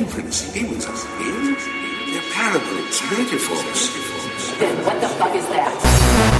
infinite demons are They're parables, metaphors. Then what the fuck is that?